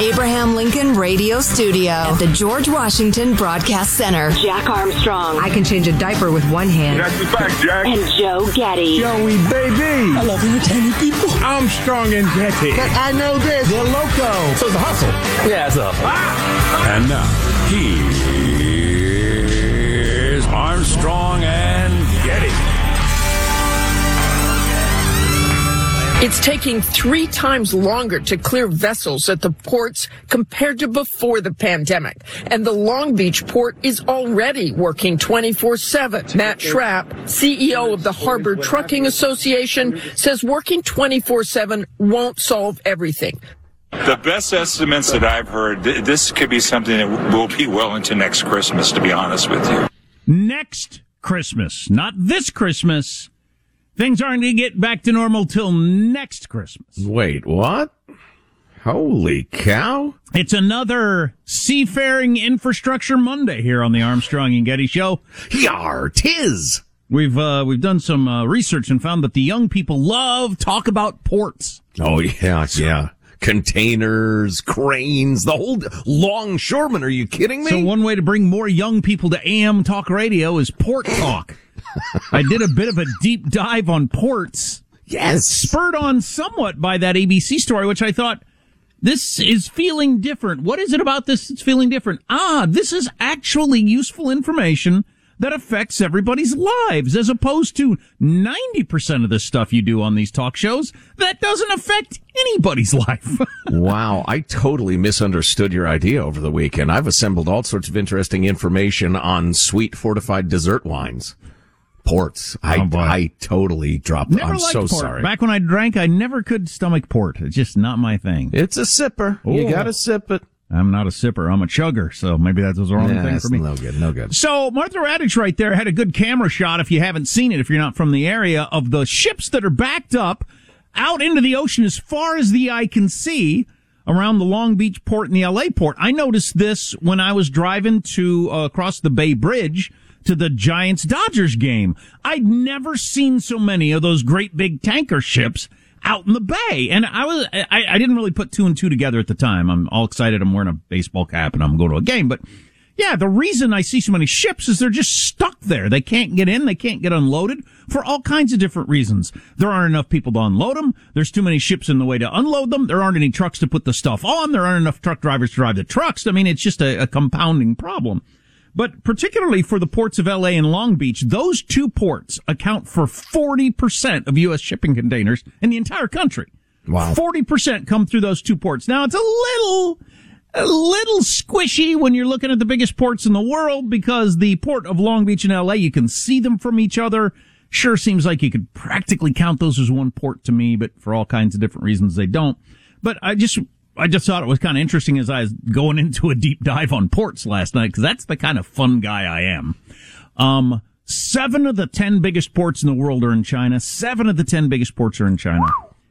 Abraham Lincoln Radio Studio at the George Washington Broadcast Center. Jack Armstrong. I can change a diaper with one hand. That's the fact, Jack. And Joe Getty. Joey, baby. I love entertaining people. Armstrong and Getty. But I know this. They're loco. So it's a hustle. Yeah, it's a hustle. Ah! And now, here's Armstrong and It's taking three times longer to clear vessels at the ports compared to before the pandemic. And the Long Beach port is already working 24-7. Matt Schrap, CEO of the Harbor Trucking Association, says working 24-7 won't solve everything. The best estimates that I've heard, th- this could be something that will be well into next Christmas, to be honest with you. Next Christmas, not this Christmas. Things aren't going to get back to normal till next Christmas. Wait, what? Holy cow. It's another seafaring infrastructure Monday here on the Armstrong and Getty show. Yar, tis. We've uh, we've done some uh, research and found that the young people love talk about ports. Oh yeah, yeah. Containers, cranes, the whole longshoremen. Are you kidding me? So one way to bring more young people to AM talk radio is port talk. I did a bit of a deep dive on ports. Yes. Spurred on somewhat by that ABC story, which I thought this is feeling different. What is it about this that's feeling different? Ah, this is actually useful information that affects everybody's lives as opposed to 90% of the stuff you do on these talk shows that doesn't affect anybody's life. wow, I totally misunderstood your idea over the weekend. I've assembled all sorts of interesting information on sweet fortified dessert wines. Ports. I, Oh. I totally dropped. never I'm so port. sorry. Back when I drank, I never could stomach port. It's just not my thing. It's a sipper. You Oh. gotta sip it. I'm not a sipper. I'm a chugger. So maybe that was the wrong Yeah, thing for me. No good. No good. So Martha Raddatz right there had a good camera shot. If you haven't seen it, if you're not from the area, of the ships that are backed up out into the ocean as far as the eye can see around the Long Beach port and the LA port. I noticed this when I was driving to uh, across the Bay Bridge to the Giants Dodgers game. I'd never seen so many of those great big tanker ships out in the bay. And I was, I, I didn't really put two and two together at the time. I'm all excited. I'm wearing a baseball cap and I'm going to a game, but yeah, the reason I see so many ships is they're just stuck there. They can't get in. They can't get unloaded for all kinds of different reasons. There aren't enough people to unload them. There's too many ships in the way to unload them. There aren't any trucks to put the stuff on. There aren't enough truck drivers to drive the trucks. I mean, it's just a, a compounding problem. But particularly for the ports of LA and Long Beach, those two ports account for 40% of U.S. shipping containers in the entire country. Wow. 40% come through those two ports. Now it's a little, a little squishy when you're looking at the biggest ports in the world because the port of Long Beach and LA, you can see them from each other. Sure seems like you could practically count those as one port to me, but for all kinds of different reasons they don't. But I just, I just thought it was kind of interesting as I was going into a deep dive on ports last night because that's the kind of fun guy I am. Um, seven of the ten biggest ports in the world are in China. Seven of the ten biggest ports are in China.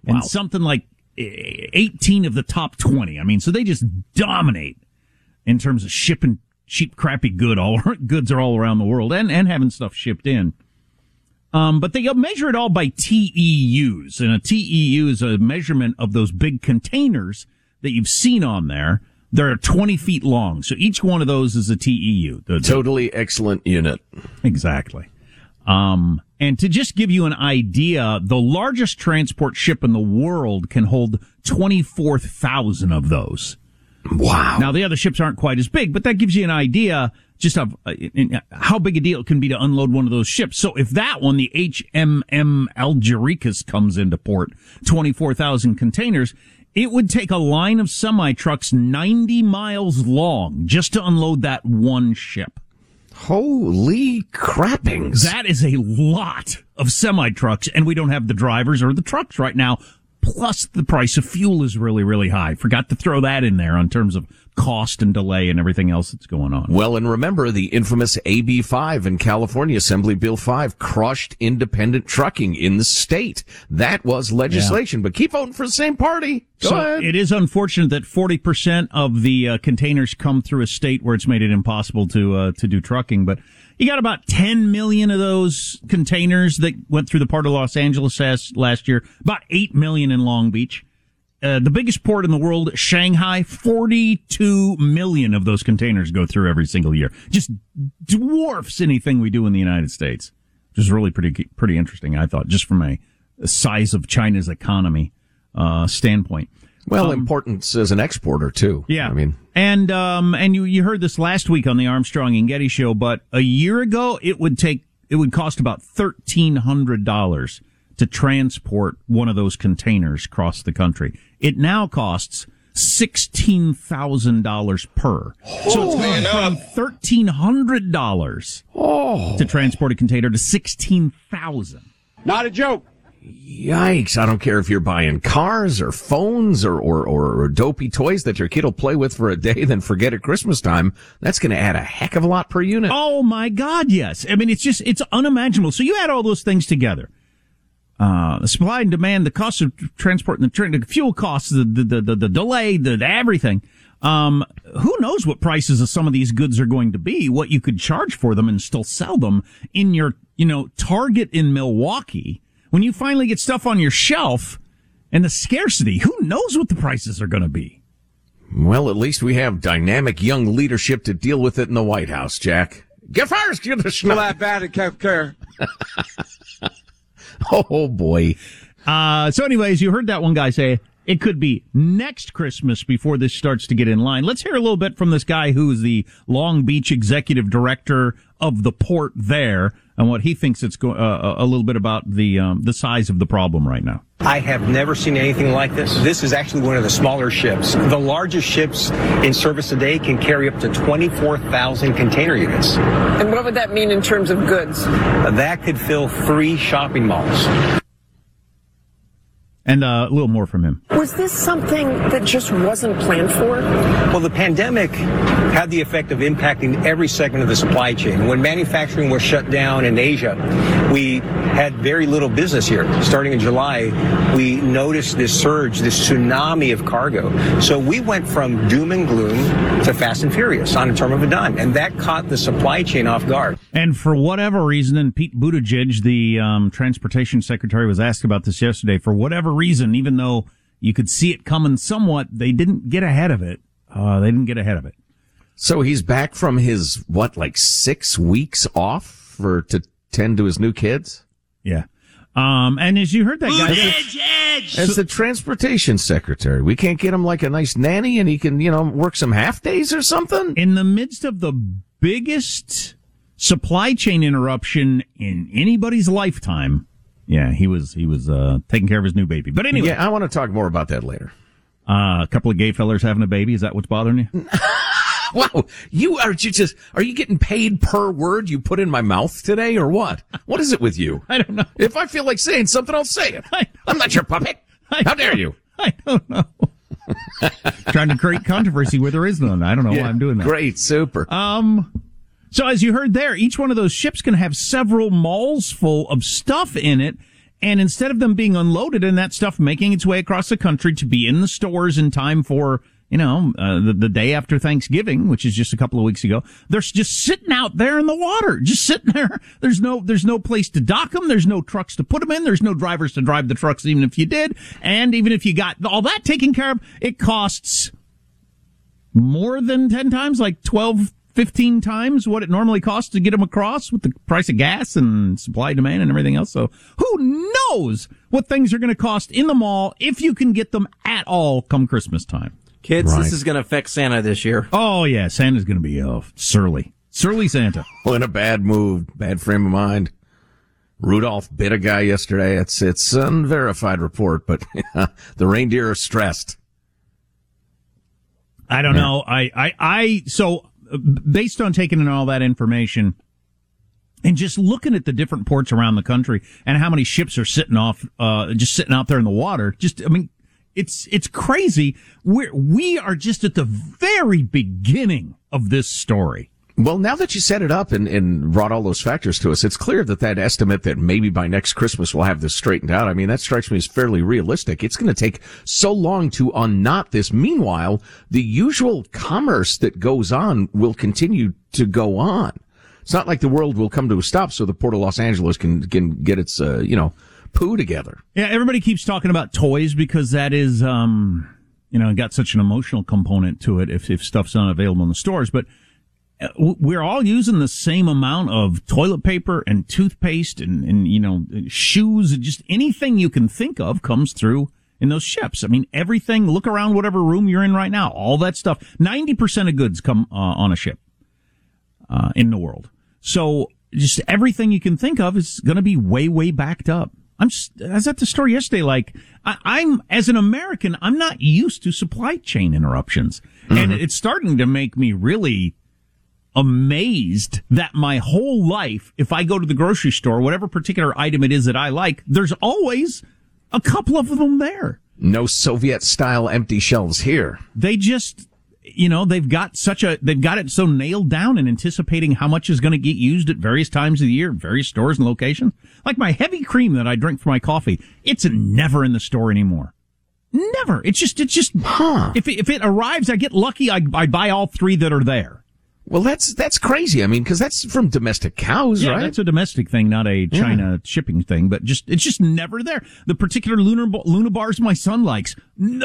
And something like 18 of the top 20. I mean, so they just dominate in terms of shipping cheap, crappy good all goods are all around the world and, and having stuff shipped in. Um, but they measure it all by TEUs and a TEU is a measurement of those big containers that you've seen on there. They're 20 feet long. So each one of those is a TEU. The- the- Totally excellent unit. Exactly. Um, and to just give you an idea, the largest transport ship in the world can hold 24,000 of those. Wow. Now, the other ships aren't quite as big, but that gives you an idea just of uh, how big a deal it can be to unload one of those ships. So if that one, the HMM Algeciras comes into port, 24,000 containers, it would take a line of semi trucks 90 miles long just to unload that one ship. Holy crappings. That is a lot of semi trucks, and we don't have the drivers or the trucks right now. Plus, the price of fuel is really, really high. Forgot to throw that in there in terms of cost and delay and everything else that's going on. Well, and remember the infamous AB5 in California, Assembly Bill 5 crushed independent trucking in the state. That was legislation, but keep voting for the same party. Go so ahead. it is unfortunate that 40% of the uh, containers come through a state where it's made it impossible to uh, to do trucking, but you got about 10 million of those containers that went through the part of Los Angeles last, last year, about 8 million in Long Beach. uh, the biggest port in the world, Shanghai, 42 million of those containers go through every single year. Just dwarfs anything we do in the United States, which is really pretty, pretty interesting, I thought, just from a size of China's economy, uh, standpoint. Well, um, importance as an exporter too. Yeah, I mean, and um, and you you heard this last week on the Armstrong and Getty show, but a year ago it would take it would cost about thirteen hundred dollars to transport one of those containers across the country. It now costs sixteen thousand dollars per. Oh, so it's going from thirteen hundred dollars oh. to transport a container to sixteen thousand. Not a joke. Yikes. I don't care if you're buying cars or phones or, or, or, or dopey toys that your kid will play with for a day, then forget at Christmas time. That's going to add a heck of a lot per unit. Oh my God, yes. I mean, it's just, it's unimaginable. So you add all those things together. Uh, supply and demand, the cost of transport and the, the fuel costs, the, the, the, the delay, the, the everything. Um, who knows what prices of some of these goods are going to be, what you could charge for them and still sell them in your, you know, Target in Milwaukee. When you finally get stuff on your shelf and the scarcity, who knows what the prices are going to be? Well, at least we have dynamic young leadership to deal with it in the White House, Jack. Get first, you the Well, that bad at care. oh boy. Uh, so anyways, you heard that one guy say it could be next Christmas before this starts to get in line. Let's hear a little bit from this guy who is the Long Beach executive director of the port there and what he thinks it's go- uh, a little bit about the um, the size of the problem right now. I have never seen anything like this. This is actually one of the smaller ships. The largest ships in service today can carry up to 24,000 container units. And what would that mean in terms of goods? That could fill three shopping malls. And uh, a little more from him. Was this something that just wasn't planned for? Well, the pandemic had the effect of impacting every segment of the supply chain. When manufacturing was shut down in Asia, we had very little business here. Starting in July, we noticed this surge, this tsunami of cargo. So we went from doom and gloom to fast and furious on a term of a dime. And that caught the supply chain off guard. And for whatever reason, and Pete Buttigieg, the um, transportation secretary, was asked about this yesterday, for whatever reason, even though you could see it coming somewhat, they didn't get ahead of it. Uh, they didn't get ahead of it. So he's back from his what, like six weeks off for to tend to his new kids. Yeah. Um, and as you heard that guy, edge, edge. as the transportation secretary, we can't get him like a nice nanny, and he can, you know, work some half days or something. In the midst of the biggest supply chain interruption in anybody's lifetime, yeah, he was he was uh, taking care of his new baby. But anyway, yeah, I want to talk more about that later. Uh, a couple of gay fellers having a baby. Is that what's bothering you? wow, you are you just are you getting paid per word you put in my mouth today, or what? What is it with you? I don't know. If I feel like saying something, I'll say it. I, am not your puppet. I, How dare you? I don't know. Trying to create controversy where there is none. I don't know yeah, why I'm doing that. Great, super. Um. So as you heard there, each one of those ships can have several malls full of stuff in it. And instead of them being unloaded and that stuff making its way across the country to be in the stores in time for, you know, uh, the, the day after Thanksgiving, which is just a couple of weeks ago, they're just sitting out there in the water, just sitting there. There's no, there's no place to dock them. There's no trucks to put them in. There's no drivers to drive the trucks, even if you did. And even if you got all that taken care of, it costs more than 10 times, like 12, 15 times what it normally costs to get them across with the price of gas and supply demand and everything else. So who knows what things are going to cost in the mall if you can get them at all come Christmas time. Kids, right. this is going to affect Santa this year. Oh yeah, Santa's going to be uh, surly. Surly Santa. Well, in a bad mood, bad frame of mind. Rudolph bit a guy yesterday. It's it's unverified report, but the reindeer are stressed. I don't yeah. know. I, I, I, so based on taking in all that information and just looking at the different ports around the country and how many ships are sitting off, uh, just sitting out there in the water, just, I mean, it's, it's crazy. We're, we are just at the very beginning of this story. Well, now that you set it up and, and brought all those factors to us, it's clear that that estimate that maybe by next Christmas we'll have this straightened out. I mean, that strikes me as fairly realistic. It's going to take so long to unknot this. Meanwhile, the usual commerce that goes on will continue to go on. It's not like the world will come to a stop so the Port of Los Angeles can, can get its, uh, you know, poo together. Yeah, everybody keeps talking about toys because that is, um, you know, got such an emotional component to it if, if stuff's not available in the stores. But we're all using the same amount of toilet paper and toothpaste and, and, you know, shoes, just anything you can think of comes through in those ships. I mean, everything, look around whatever room you're in right now, all that stuff. 90% of goods come uh, on a ship, uh, in the world. So just everything you can think of is going to be way, way backed up. I'm, I was at the store yesterday, like, I, am as an American, I'm not used to supply chain interruptions. Mm-hmm. And it's starting to make me really amazed that my whole life, if I go to the grocery store, whatever particular item it is that I like, there's always a couple of them there. No Soviet style empty shelves here. They just, you know, they've got such a, they've got it so nailed down in anticipating how much is going to get used at various times of the year, various stores and locations. Like my heavy cream that I drink for my coffee, it's never in the store anymore. Never. It's just, it's just, huh. if, it, if it arrives, I get lucky, I, I buy all three that are there. Well, that's that's crazy. I mean, because that's from domestic cows, yeah, right? That's a domestic thing, not a China yeah. shipping thing. But just it's just never there. The particular lunar Luna bars my son likes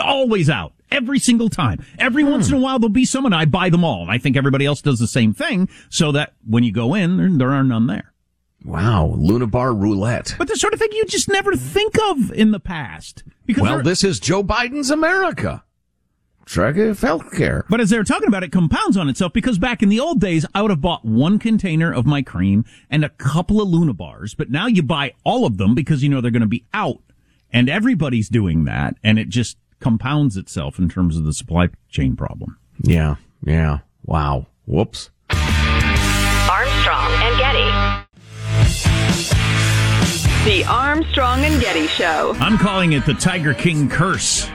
always out every single time. Every hmm. once in a while there'll be some, and I buy them all. And I think everybody else does the same thing, so that when you go in, there, there are none there. Wow, Luna Bar roulette. But the sort of thing you just never think of in the past. Because well, this is Joe Biden's America of health care. But as they were talking about, it compounds on itself because back in the old days, I would have bought one container of my cream and a couple of Luna bars. But now you buy all of them because you know they're going to be out. And everybody's doing that. And it just compounds itself in terms of the supply chain problem. Yeah. Yeah. Wow. Whoops. Armstrong and Getty. The Armstrong and Getty Show. I'm calling it the Tiger King curse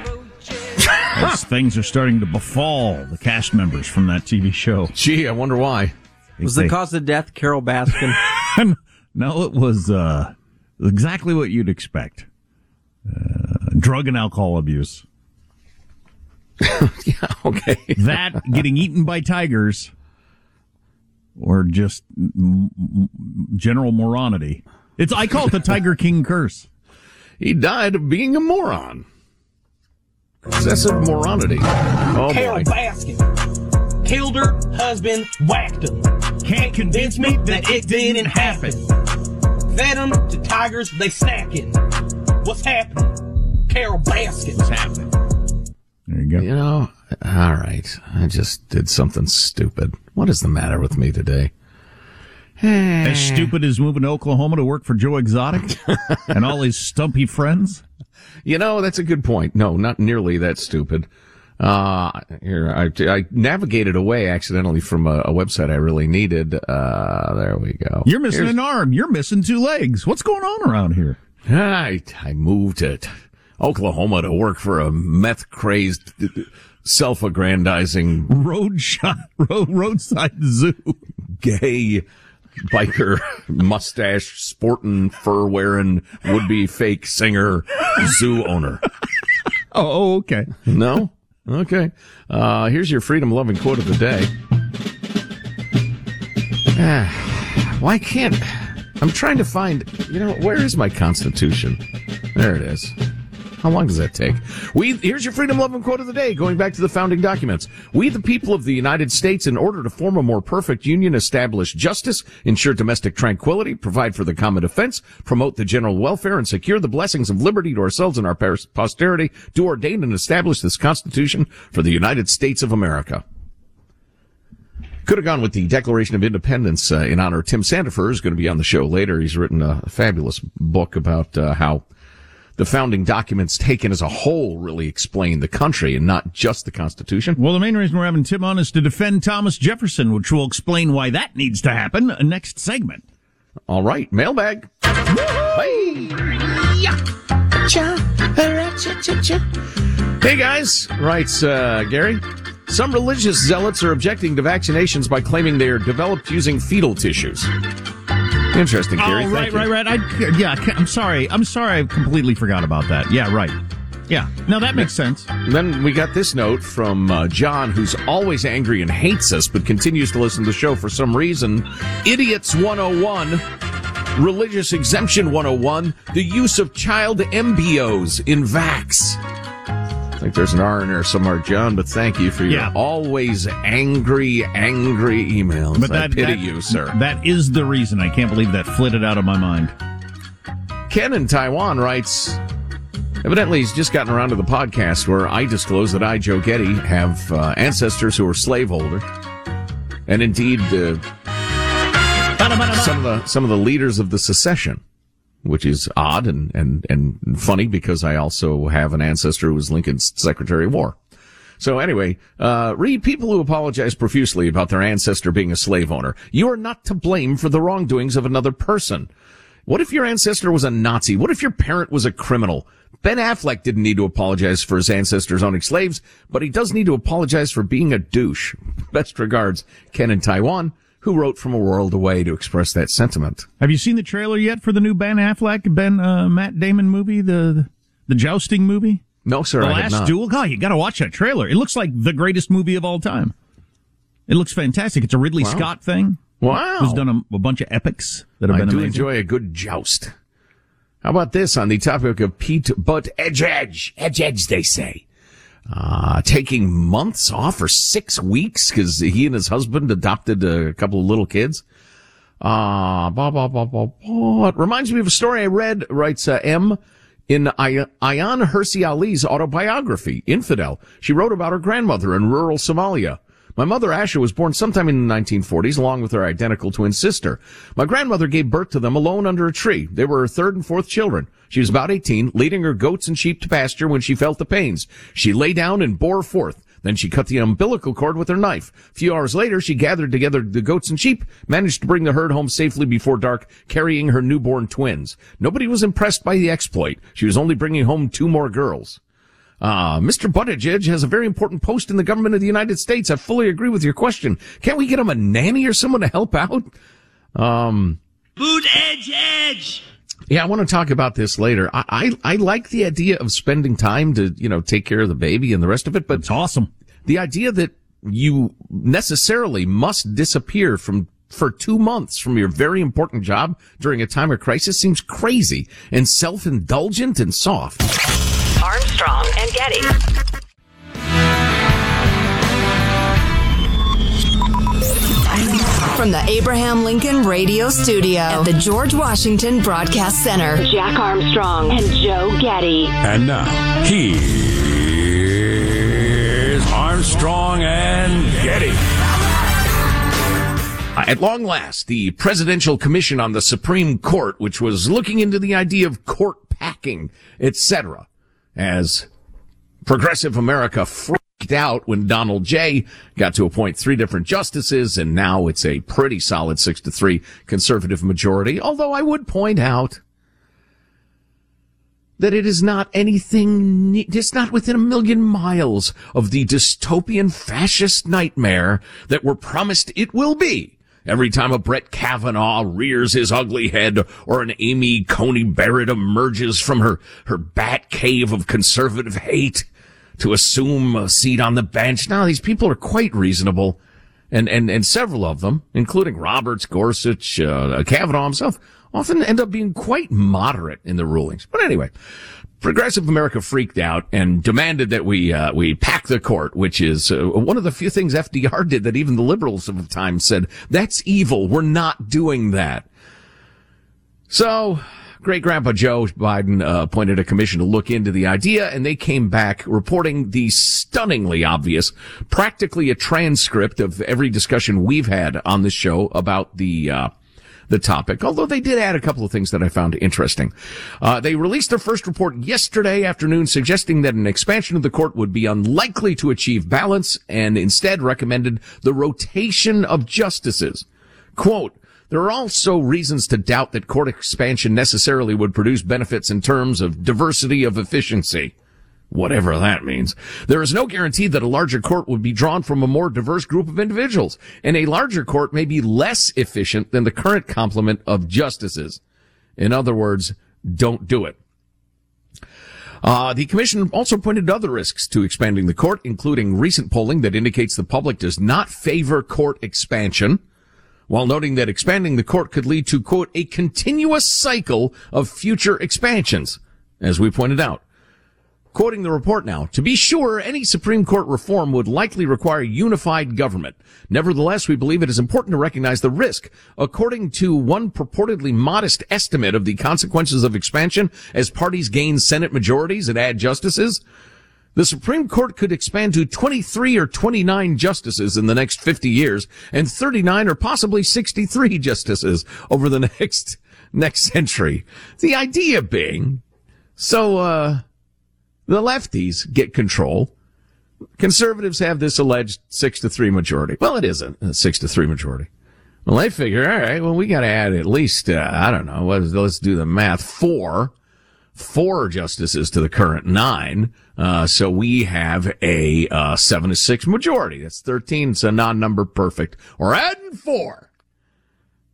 as things are starting to befall the cast members from that TV show. Gee, I wonder why. Was the cause of death Carole Baskin? no, it was uh, exactly what you'd expect: uh, drug and alcohol abuse. yeah, okay. that getting eaten by tigers, or just m- m- general moronity. It's I call it the Tiger King curse. He died of being a moron. Excessive moronity. Oh Carole boy. Baskin killed her husband, whacked him. Can't convince me that it didn't happen. Fed them to tigers, they snacking. What's happening? Carole Baskin. What's happening? There you go. You know, all right. I just did something stupid. What is the matter with me today? as stupid as moving to Oklahoma to work for Joe Exotic and all his stumpy friends? You know, that's a good point. No, not nearly that stupid. Uh, here, I, I navigated away accidentally from a, a website I really needed. Uh, there we go. You're missing Here's, an arm. You're missing two legs. What's going on around here? I, I moved to Oklahoma to work for a meth crazed, self aggrandizing road shot, road, roadside zoo, gay, biker, mustache, sporting, fur wearing, would be fake singer, zoo owner. Oh, okay. No? Okay. Uh, here's your freedom loving quote of the day. Ah, why can't, I'm trying to find, you know, where is my constitution? There it is. How long does that take? We here's your freedom loving quote of the day, going back to the founding documents. We, the people of the United States, in order to form a more perfect union, establish justice, ensure domestic tranquility, provide for the common defense, promote the general welfare, and secure the blessings of liberty to ourselves and our posterity, do ordain and establish this Constitution for the United States of America. Could have gone with the Declaration of Independence uh, in honor Tim Sandefur, is going to be on the show later. He's written a fabulous book about uh, how the founding documents taken as a whole really explain the country and not just the Constitution. Well, the main reason we're having Tim on is to defend Thomas Jefferson, which will explain why that needs to happen next segment. All right, mailbag. Hey guys, writes uh, Gary. Some religious zealots are objecting to vaccinations by claiming they are developed using fetal tissues. Interesting, Gary. Oh, right, right, right. I, yeah, I'm sorry. I'm sorry. I completely forgot about that. Yeah, right. Yeah. Now that makes sense. Then we got this note from uh, John, who's always angry and hates us, but continues to listen to the show for some reason. Idiots 101. Religious Exemption 101, the use of child embryos in vax. I think there's an R in there somewhere, John, but thank you for your Yeah. always angry, angry emails. But I that, pity that- you, sir. That is the reason. I can't believe that flitted out of my mind. Ken in Taiwan writes, evidently he's just gotten around to the podcast where I disclose that I, Joe Getty, have uh, ancestors who were slaveholder, And indeed, uh, some of the, some of the leaders of the secession, which is odd and, and, and funny because I also have an ancestor who was Lincoln's Secretary of War. So anyway, uh, read people who apologize profusely about their ancestor being a slave owner. You are not to blame for the wrongdoings of another person. What if your ancestor was a Nazi? What if your parent was a criminal? Ben Affleck didn't need to apologize for his ancestors owning slaves, but he does need to apologize for being a douche. Best regards, Ken in Taiwan, who wrote from a world away to express that sentiment. Have you seen the trailer yet for the new Ben Affleck, Ben uh, Matt Damon movie, the the jousting movie? No, sir, the I have Last. Duel. God, you got to watch that trailer. It looks like the greatest movie of all time. It looks fantastic. It's a Ridley Wow. Scott thing. Wow. Who's done a, a bunch of epics that have I been do amazing. enjoy a good joust. How about this on the topic of Pete Butt Edge Edge? Edge Edge, they say. Uh, taking months off for six weeks because he and his husband adopted a couple of little kids. Uh, blah, blah, blah, blah, blah. It reminds me of a story I read, writes uh, M, in Ayaan Hirsi Ali's autobiography, Infidel. She wrote about her grandmother in rural Somalia. My mother, Asha, was born sometime in the 1940s along with her identical twin sister. My grandmother gave birth to them alone under a tree. They were her third and fourth children. She was about 18, leading her goats and sheep to pasture when she felt the pains. She lay down and bore forth. Then she cut the umbilical cord with her knife. A few hours later, she gathered together the goats and sheep, managed to bring the herd home safely before dark, carrying her newborn twins. Nobody was impressed by the exploit. She was only bringing home two more girls. Uh, Mr. Buttigieg has a very important post in the government of the United States. I fully agree with your question. Can't we get him a nanny or someone to help out? Um, Boot edge edge. yeah, I want to talk about this later. I, I, I like the idea of spending time to, you know, take care of the baby and the rest of it, but it's awesome. The idea that you necessarily must disappear from for two months from your very important job during a time of crisis seems crazy and self-indulgent and soft. Armstrong and Getty. From the Abraham Lincoln Radio Studio at the George Washington Broadcast Center. Jack Armstrong and Joe Getty. And now, here's Armstrong and Getty. At long last, the Presidential Commission on the Supreme Court, which was looking into the idea of court packing, etc., as progressive America freaked out when Donald J. got to appoint three different justices, and now it's a pretty solid six to three conservative majority. Although I would point out that it is not anything, it's not within a million miles of the dystopian fascist nightmare that we're promised it will be. Every time a Brett Kavanaugh rears his ugly head or an Amy Coney Barrett emerges from her, her bat cave of conservative hate to assume a seat on the bench. Now these people are quite reasonable. And, and, and several of them, including Roberts, Gorsuch, uh, Kavanaugh himself, often end up being quite moderate in the rulings. But anyway, progressive America freaked out and demanded that we, uh, we pack the court, which is uh, one of the few things FDR did that even the liberals of the time said, that's evil. We're not doing that. So, great grandpa Joe Biden uh, appointed a commission to look into the idea, and they came back reporting the stunningly obvious, practically a transcript of every discussion we've had on the show about the uh, the topic. Although they did add a couple of things that I found interesting. Uh, they released their first report yesterday afternoon, suggesting that an expansion of the court would be unlikely to achieve balance, and instead recommended the rotation of justices. Quote. There are also reasons to doubt that court expansion necessarily would produce benefits in terms of diversity of efficiency. Whatever that means. There is no guarantee that a larger court would be drawn from a more diverse group of individuals, and a larger court may be less efficient than the current complement of justices. In other words, don't do it. Uh, the commission also pointed to other risks to expanding the court, including recent polling that indicates the public does not favor court expansion. while noting that expanding the court could lead to, quote, a continuous cycle of future expansions, as we pointed out. Quoting the report now, to be sure, any Supreme Court reform would likely require unified government. Nevertheless, we believe it is important to recognize the risk. According to one purportedly modest estimate of the consequences of expansion as parties gain Senate majorities and add justices, the Supreme Court could expand to 23 or 29 justices in the next 50 years and 39 or possibly 63 justices over the next, next century. The idea being, so, uh, the lefties get control. Conservatives have this alleged six to three majority. Well, it isn't a six to three majority. Well, they figure, all right, well, we got to add at least, uh, I don't know, let's, let's do the math, four, four justices to the current nine. Uh, so we have a, uh, seven to six majority. That's 13. It's a non-number perfect. We're adding four.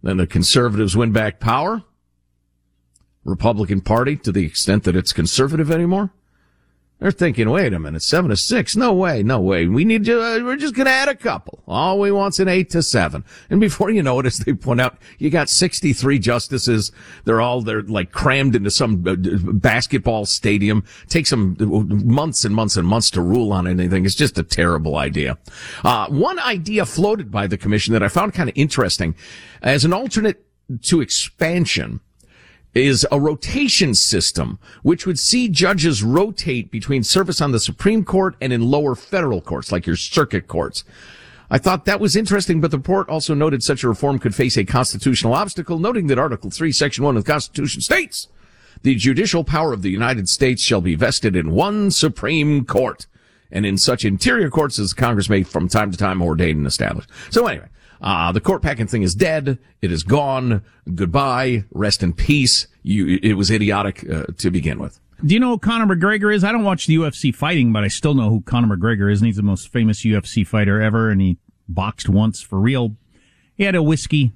Then the conservatives win back power. Republican Party to the extent that it's conservative anymore. They're thinking, wait a minute, seven to six? No way, no way. We need to, uh, we're just going to add a couple. All we want's an eight to seven. And before you know it, as they point out, you got 63 justices. They're all, they're like crammed into some uh, basketball stadium. Takes them months and months and months to rule on anything. It's just a terrible idea. Uh, one idea floated by the commission that I found kind of interesting as an alternate to expansion is a rotation system, which would see judges rotate between service on the Supreme Court and in lower federal courts, like your circuit courts. I thought that was interesting, but the report also noted such a reform could face a constitutional obstacle, noting that Article 3, Section 1 of the Constitution states, the judicial power of the United States shall be vested in one Supreme Court, and in such interior courts as Congress may from time to time ordain and establish. So anyway, uh, the court packing thing is dead. It is gone. Goodbye. Rest in peace. You, it was idiotic uh, to begin with. Do you know who Conor McGregor is? I don't watch the UFC fighting, but I still know who Conor McGregor is, and he's the most famous UFC fighter ever, and he boxed once for real. He had a whiskey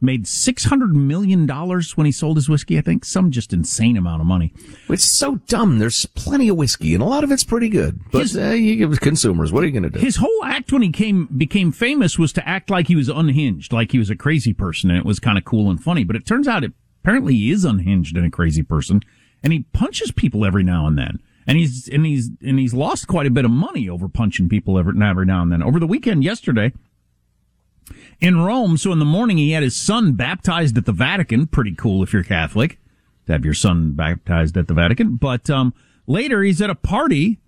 made six hundred million dollars when he sold his whiskey. I think some just insane amount of money. It's so dumb. There's plenty of whiskey, and a lot of it's pretty good. But his, uh, you give consumers. What are you going to do? His whole act when he came became famous was to act like he was unhinged, like he was a crazy person, and it was kind of cool and funny. But it turns out it apparently he is unhinged and a crazy person, and he punches people every now and then. And he's and he's and he's lost quite a bit of money over punching people every, every now and then. Over the weekend, yesterday, in Rome. So in the morning, he had his son baptized at the Vatican. Pretty cool if you're Catholic to have your son baptized at the Vatican. But um, later, he's at a party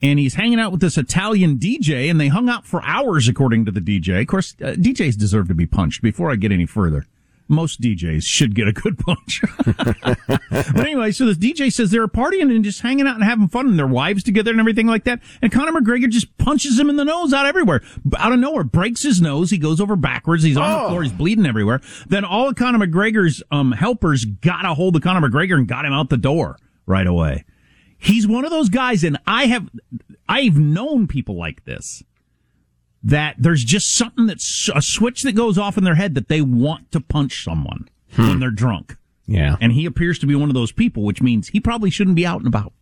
and he's hanging out with this Italian DJ, and they hung out for hours, according to the DJ. Of course, uh, DJs deserve to be punched. Before I get any further, most DJs should get a good punch. but anyway, so this DJ says they're partying and just hanging out and having fun and their wives together and everything like that. And Conor McGregor just punches him in the nose out everywhere, out of nowhere, breaks his nose. He goes over backwards. He's on oh. the floor. He's bleeding everywhere. Then all of Conor McGregor's um, helpers got a hold of Conor McGregor and got him out the door right away. He's one of those guys, and I have, I've known people like this that there's just something that's a switch that goes off in their head that they want to punch someone hmm. when they're drunk. Yeah. And he appears to be one of those people, which means he probably shouldn't be out and about.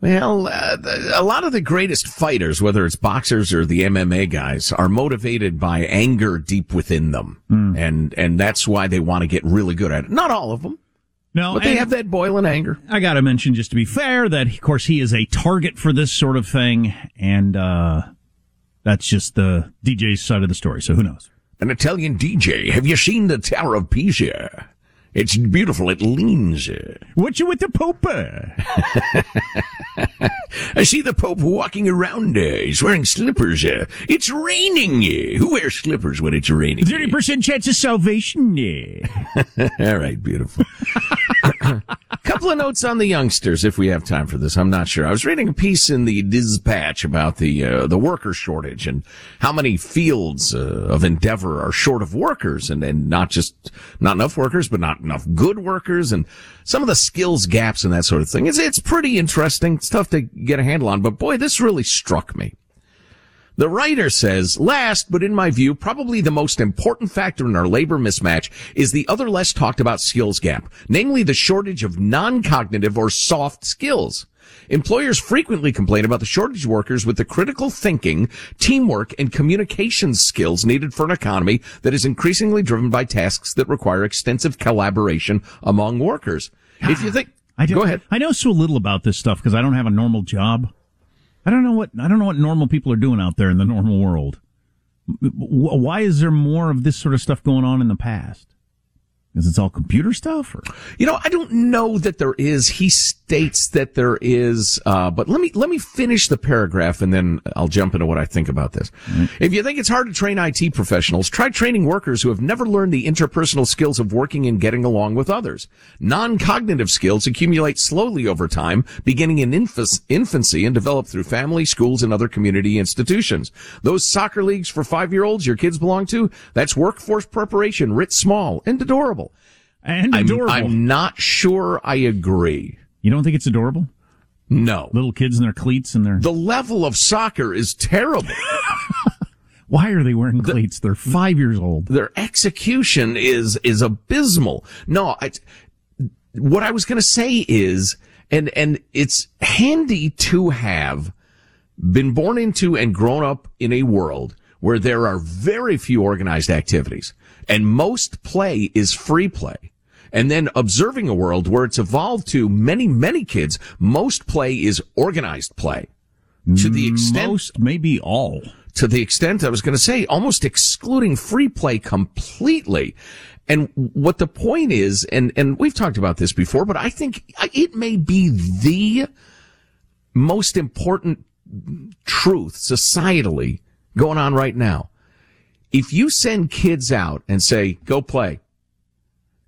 Well, uh, a lot of the greatest fighters, whether it's boxers or the MMA guys, are motivated by anger deep within them. Mm. And, and that's why they want to get really good at it. Not all of them. No, but they have that boiling anger. I got to mention, just to be fair, that of course he is a target for this sort of thing, and uh, that's just the DJ's side of the story. So who knows? An Italian DJ. Have you seen the Tower of Pisa? It's beautiful. It leans. What you with the Pope? I see the Pope walking around. Uh, he's wearing slippers. Uh, it's raining. Uh, who wears slippers when it's raining? 30% chance of salvation. All right, beautiful. Couple of notes on the youngsters, if we have time for this. I'm not sure. I was reading a piece in the Dispatch about the uh, the worker shortage and how many fields uh, of endeavor are short of workers, and and not just not enough workers, but not enough good workers, and some of the skills gaps and that sort of thing. It's it's pretty interesting. It's tough to get a handle on, but boy, this really struck me. The writer says, last, but in my view, probably the most important factor in our labor mismatch is the other less talked about skills gap, namely the shortage of non-cognitive or soft skills. Employers frequently complain about the shortage of workers with the critical thinking, teamwork, and communication skills needed for an economy that is increasingly driven by tasks that require extensive collaboration among workers. If you think, I do, go ahead. I know so little about this stuff because I don't have a normal job. I don't know what I don't know what normal people are doing out there in the normal world. Why is there more of this sort of stuff going on in the past? Because it's all computer stuff, or you know, I don't know that there is. He states that there is, uh, but let me let me finish the paragraph and then I'll jump into what I think about this. Mm-hmm. If you think it's hard to train IT professionals, try training workers who have never learned the interpersonal skills of working and getting along with others. Non-cognitive skills accumulate slowly over time, beginning in infancy and develop through family, schools, and other community institutions. Those soccer leagues for five-year-olds your kids belong to, that's workforce preparation writ small and adorable. And adorable. I'm, I'm not sure I agree. You don't think it's adorable? No. Little kids in their cleats and their. The level of soccer is terrible. Why are they wearing cleats? The, They're five years old. Their execution is, is abysmal. No, I, what I was going to say is, and, and it's handy to have been born into and grown up in a world where there are very few organized activities and most play is free play and then observing a world where it's evolved to many, many kids, most play is organized play. To the extent, most, maybe all. To the extent I was going to say, almost excluding free play completely. And what the point is, and, and we've talked about this before, but I think it may be the most important truth societally going on right now. If you send kids out and say, go play,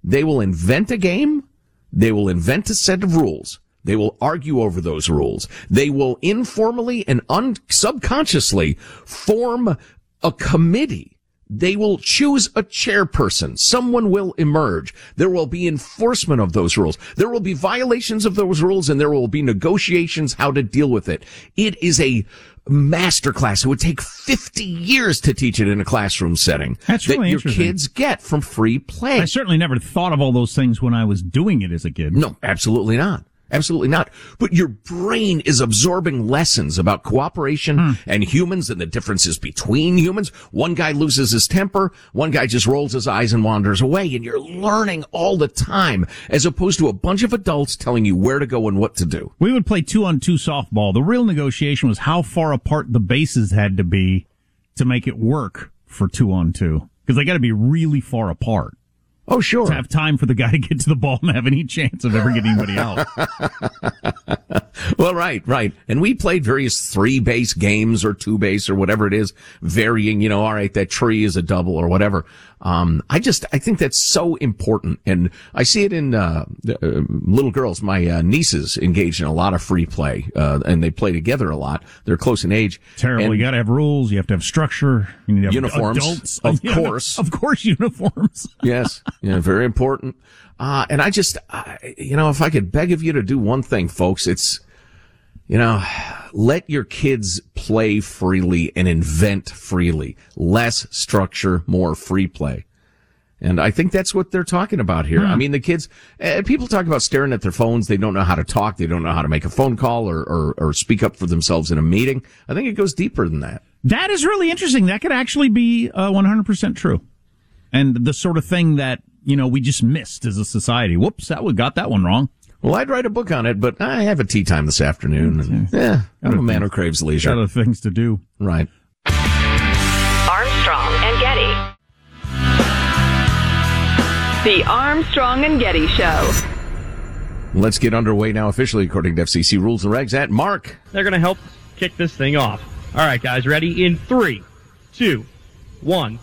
they will invent a game. They will invent a set of rules. They will argue over those rules. They will informally and un- subconsciously form a committee. They will choose a chairperson. Someone will emerge. There will be enforcement of those rules. There will be violations of those rules and there will be negotiations how to deal with it. It is a masterclass. It would take 50 years to teach it in a classroom setting. That's really that your kids get from free play. I certainly never thought of all those things when I was doing it as a kid. No, absolutely not. Absolutely not. But your brain is absorbing lessons about cooperation hmm. and humans and the differences between humans. One guy loses his temper. One guy just rolls his eyes and wanders away. And you're learning all the time as opposed to a bunch of adults telling you where to go and what to do. We would play two on two softball. The real negotiation was how far apart the bases had to be to make it work for two on two. Because they got to be really far apart. Oh, sure. To have time for the guy to get to the ball and have any chance of ever getting anybody out. well, right, right. And we played various three base games or two base or whatever it is, varying, you know, all right, that tree is a double or whatever. Um, I just, I think that's so important. And I see it in, uh, uh, little girls. My, uh, nieces engage in a lot of free play, uh, and they play together a lot. They're close in age. Terrible. And you gotta have rules. You have to have structure. You need to have uniforms. Adults. Of yeah, course. Of course, uniforms. yes. Yeah, very important. Uh, and I just, you know, if I could beg of you to do one thing, folks, it's, you know, let your kids play freely and invent freely. Less structure, more free play. And I think that's what they're talking about here. Hmm. I mean, the kids, uh, people talk about staring at their phones. They don't know how to talk. They don't know how to make a phone call or, or, or speak up for themselves in a meeting. I think it goes deeper than that. That is really interesting. That could actually be uh, 100% true. And the sort of thing that, you know, we just missed as a society. Whoops, that we got that one wrong. Well, I'd write a book on it, but I have a tea time this afternoon. And, yeah, I'm a man who craves leisure. Got other things to do. Right. Armstrong and Getty. The Armstrong and Getty Show. Let's get underway now officially according to FCC rules and regs at Mark. They're going to help kick this thing off. All right, guys, ready? In three, two, one.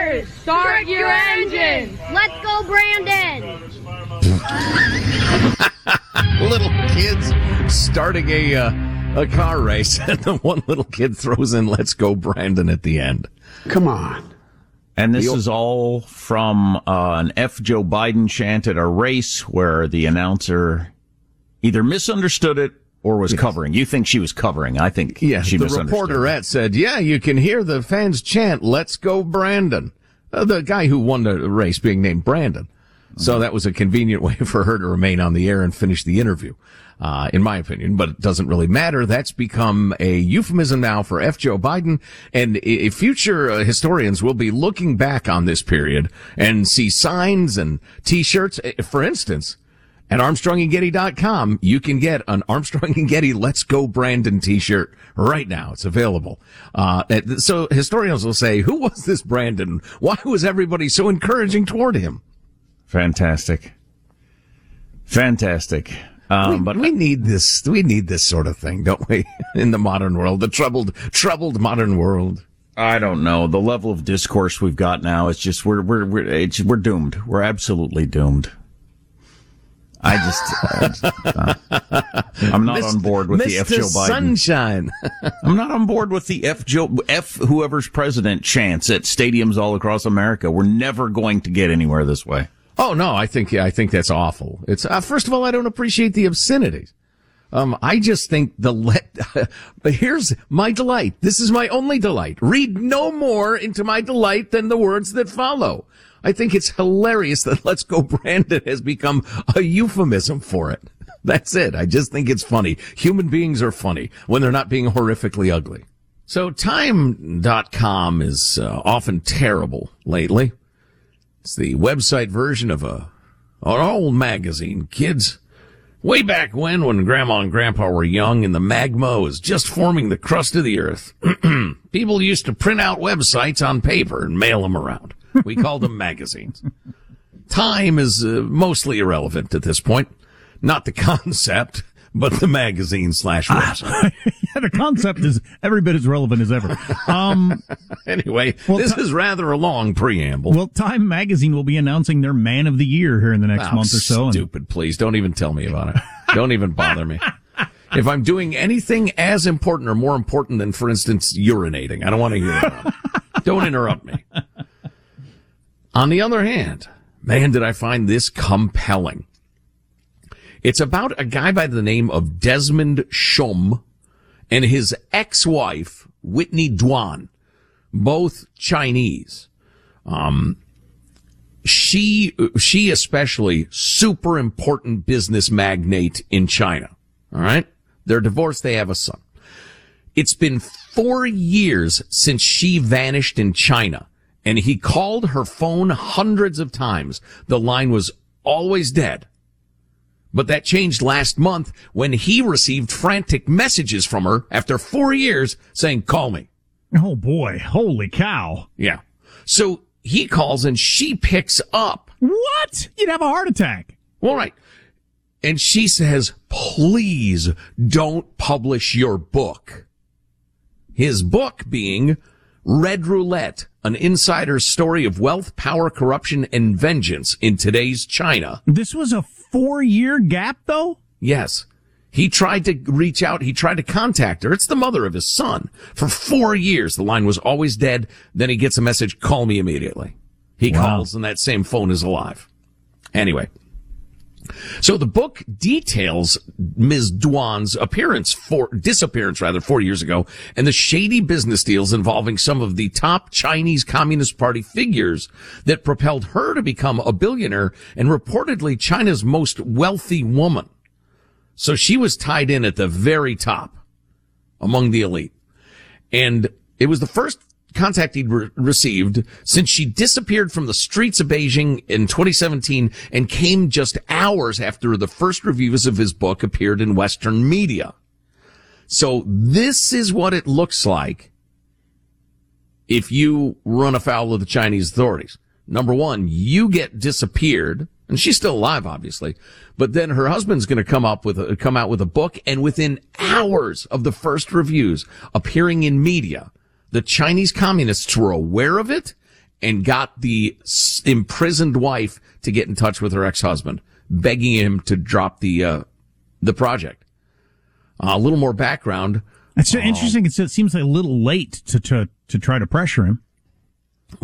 Drivers, start your engines. Let's go, Brandon. little kids starting a uh, a car race, and the one little kid throws in "Let's go, Brandon" at the end. Come on. And this is all from uh, an F. Joe Biden chant at a race where the announcer either misunderstood it or was covering. You think she was covering? I think Yeah, she the reporterette said, "Yeah, you can hear the fans chant, "Let's go, Brandon." Uh, the guy who won the race being named Brandon, so that was a convenient way for her to remain on the air and finish the interview, uh, in my opinion. But it doesn't really matter. That's become a euphemism now for F. Joe Biden, and i- future uh, historians will be looking back on this period and see signs and T-shirts. Uh, For instance. At ArmstrongandGetty.com, you can get an Armstrong and Getty Let's Go Brandon t-shirt right now. It's available. Uh, so historians will say, who was this Brandon? Why was everybody so encouraging toward him? Fantastic. Fantastic. Um, we, but we need this, we need this sort of thing, don't we? In the modern world, the troubled, troubled modern world. I don't know. The level of discourse we've got now is just we're we're we're it's, we're doomed. We're absolutely doomed. I just, I just, uh, I'm not on board with the F Joe Biden. Sunshine. I'm not on board with the F Joe F whoever's president chants at stadiums all across America. We're never going to get anywhere this way. Oh no, I think I think that's awful. It's uh, first of all, I don't appreciate the obscenities. Um, I just think the let. but here's my delight. This is my only delight. Read no more into my delight than the words that follow. I think it's hilarious that "Let's Go Brandon" has become a euphemism for it. That's it. I just think it's funny. Human beings are funny when they're not being horrifically ugly. So time.com is uh, often terrible lately. It's the website version of a an old magazine, kids. Way back when, when Grandma and Grandpa were young and the magma was just forming the crust of the earth, people used to print out websites on paper and mail them around. We called them magazines. Time is uh, mostly irrelevant at this point. Not the concept, but the magazine slash website. yeah, the concept is every bit as relevant as ever. Um, anyway, well, this Ti- is rather a long preamble. well, Time Magazine will be announcing their Man of the Year here in the next Oh, month or so. and- Stupid, please. Don't even tell me about it. Don't even bother me. If I'm doing anything as important or more important than, for instance, urinating, I don't want to hear it. Don't interrupt me. On the other hand, man, did I find this compelling. It's about a guy by the name of Desmond Shum and his ex-wife, Whitney Duan, both Chinese. Um, she, she especially super important business magnate in China. All right. They're divorced. They have a son. It's been four years since she vanished in China and he called her phone hundreds of times. The line was always dead. But that changed last month when he received frantic messages from her after four years saying, call me. Oh boy, holy cow. Yeah. So he calls and she picks up. What? You'd have a heart attack. All right. And she says, please don't publish your book. His book being Red Roulette, an insider's story of wealth, power, corruption, and vengeance in today's China. This was a four year gap though? Yes. He tried to reach out. He tried to contact her. It's the mother of his son. For four years, the line was always dead. Then he gets a message, call me immediately. He Wow. calls and that same phone is alive. Anyway. So the book details Ms. Duan's appearance for, disappearance rather, four years ago and the shady business deals involving some of the top Chinese Communist Party figures that propelled her to become a billionaire and reportedly China's most wealthy woman. So she was tied in at the very top among the elite. And it was the first contact he'd re- received since she disappeared from the streets of Beijing in 2017 and came just hours after the first reviews of his book appeared in Western media. So this is what it looks like if you run afoul of the Chinese authorities. Number one, you get disappeared, and she's still alive, obviously. But then her husband's going to come up with a, come out with a book, and within hours of the first reviews appearing in media, the Chinese communists were aware of it and got the s- imprisoned wife to get in touch with her ex-husband, begging him to drop the uh, the project. Uh, a little more background. It's interesting. It's, it seems a little late to, to, to try to pressure him.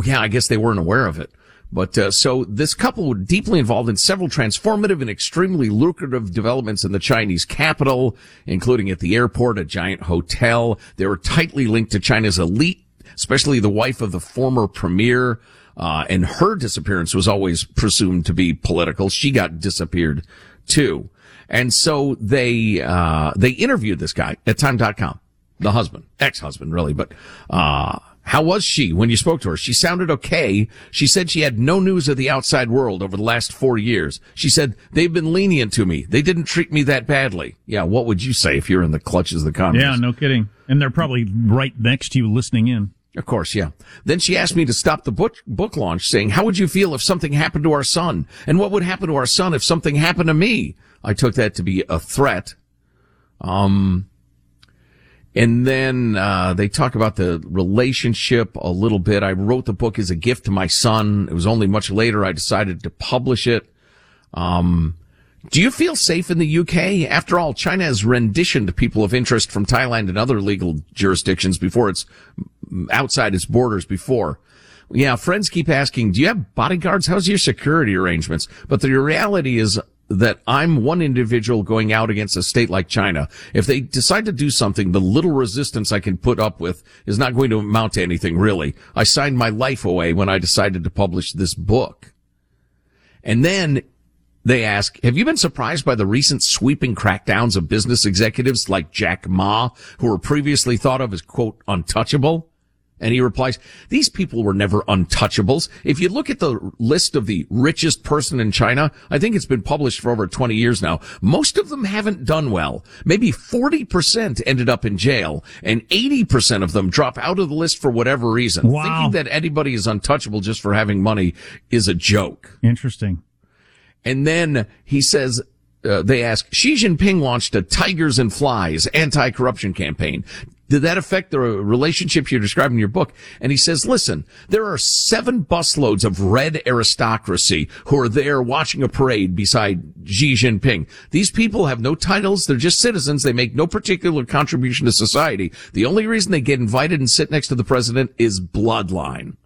Yeah, I guess they weren't aware of it. But uh, so this couple were deeply involved in several transformative and extremely lucrative developments in the Chinese capital, including at the airport, a giant hotel. They were tightly linked to China's elite, especially the wife of the former premier. Uh, and her disappearance was always presumed to be political. She got disappeared too. And so they, uh, they interviewed this guy at time.com, the husband, ex-husband really, but, uh, how was she when you spoke to her? She sounded okay. She said she had no news of the outside world over the last four years. She said, they've been lenient to me. They didn't treat me that badly. Yeah. What would you say if you're in the clutches of the communists? Yeah, no kidding. And they're probably right next to you listening in. Of course, yeah. Then she asked me to stop the book, book launch saying, how would you feel if something happened to our son? And what would happen to our son if something happened to me? I took that to be a threat. Um, and then uh, they talk about the relationship a little bit. I wrote the book as a gift to my son. It was only much later I decided to publish it. Um, do you feel safe in the UK? After all, China has renditioned people of interest from Thailand and other legal jurisdictions before it's outside its borders before. Yeah, friends keep asking, do you have bodyguards? How's your security arrangements? But the reality is that I'm one individual going out against a state like China. If they decide to do something, the little resistance I can put up with is not going to amount to anything really. I signed my life away when I decided to publish this book. And then they ask, have you been surprised by the recent sweeping crackdowns of business executives like Jack Ma, who were previously thought of as quote, untouchable? And he replies, these people were never untouchables. If you look at the list of the richest person in China, I think it's been published for over 20 years now. Most of them haven't done well. Maybe 40% ended up in jail and 80% of them drop out of the list for whatever reason. Wow. Thinking that anybody is untouchable just for having money is a joke. Interesting. And then he says, uh, they ask, Xi Jinping launched a Tigers and Flies anti-corruption campaign. Did that affect the relationship you describe in your book? And he says, listen, there are seven busloads of red aristocracy who are there watching a parade beside Xi Jinping. These people have no titles. They're just citizens. They make no particular contribution to society. The only reason they get invited and sit next to the president is bloodline.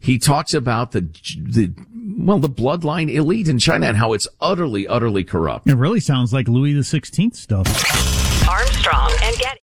He talks about the, the, well, the bloodline elite in China and how it's utterly, utterly corrupt. It really sounds like Louis the Sixteenth stuff. Armstrong and Getty.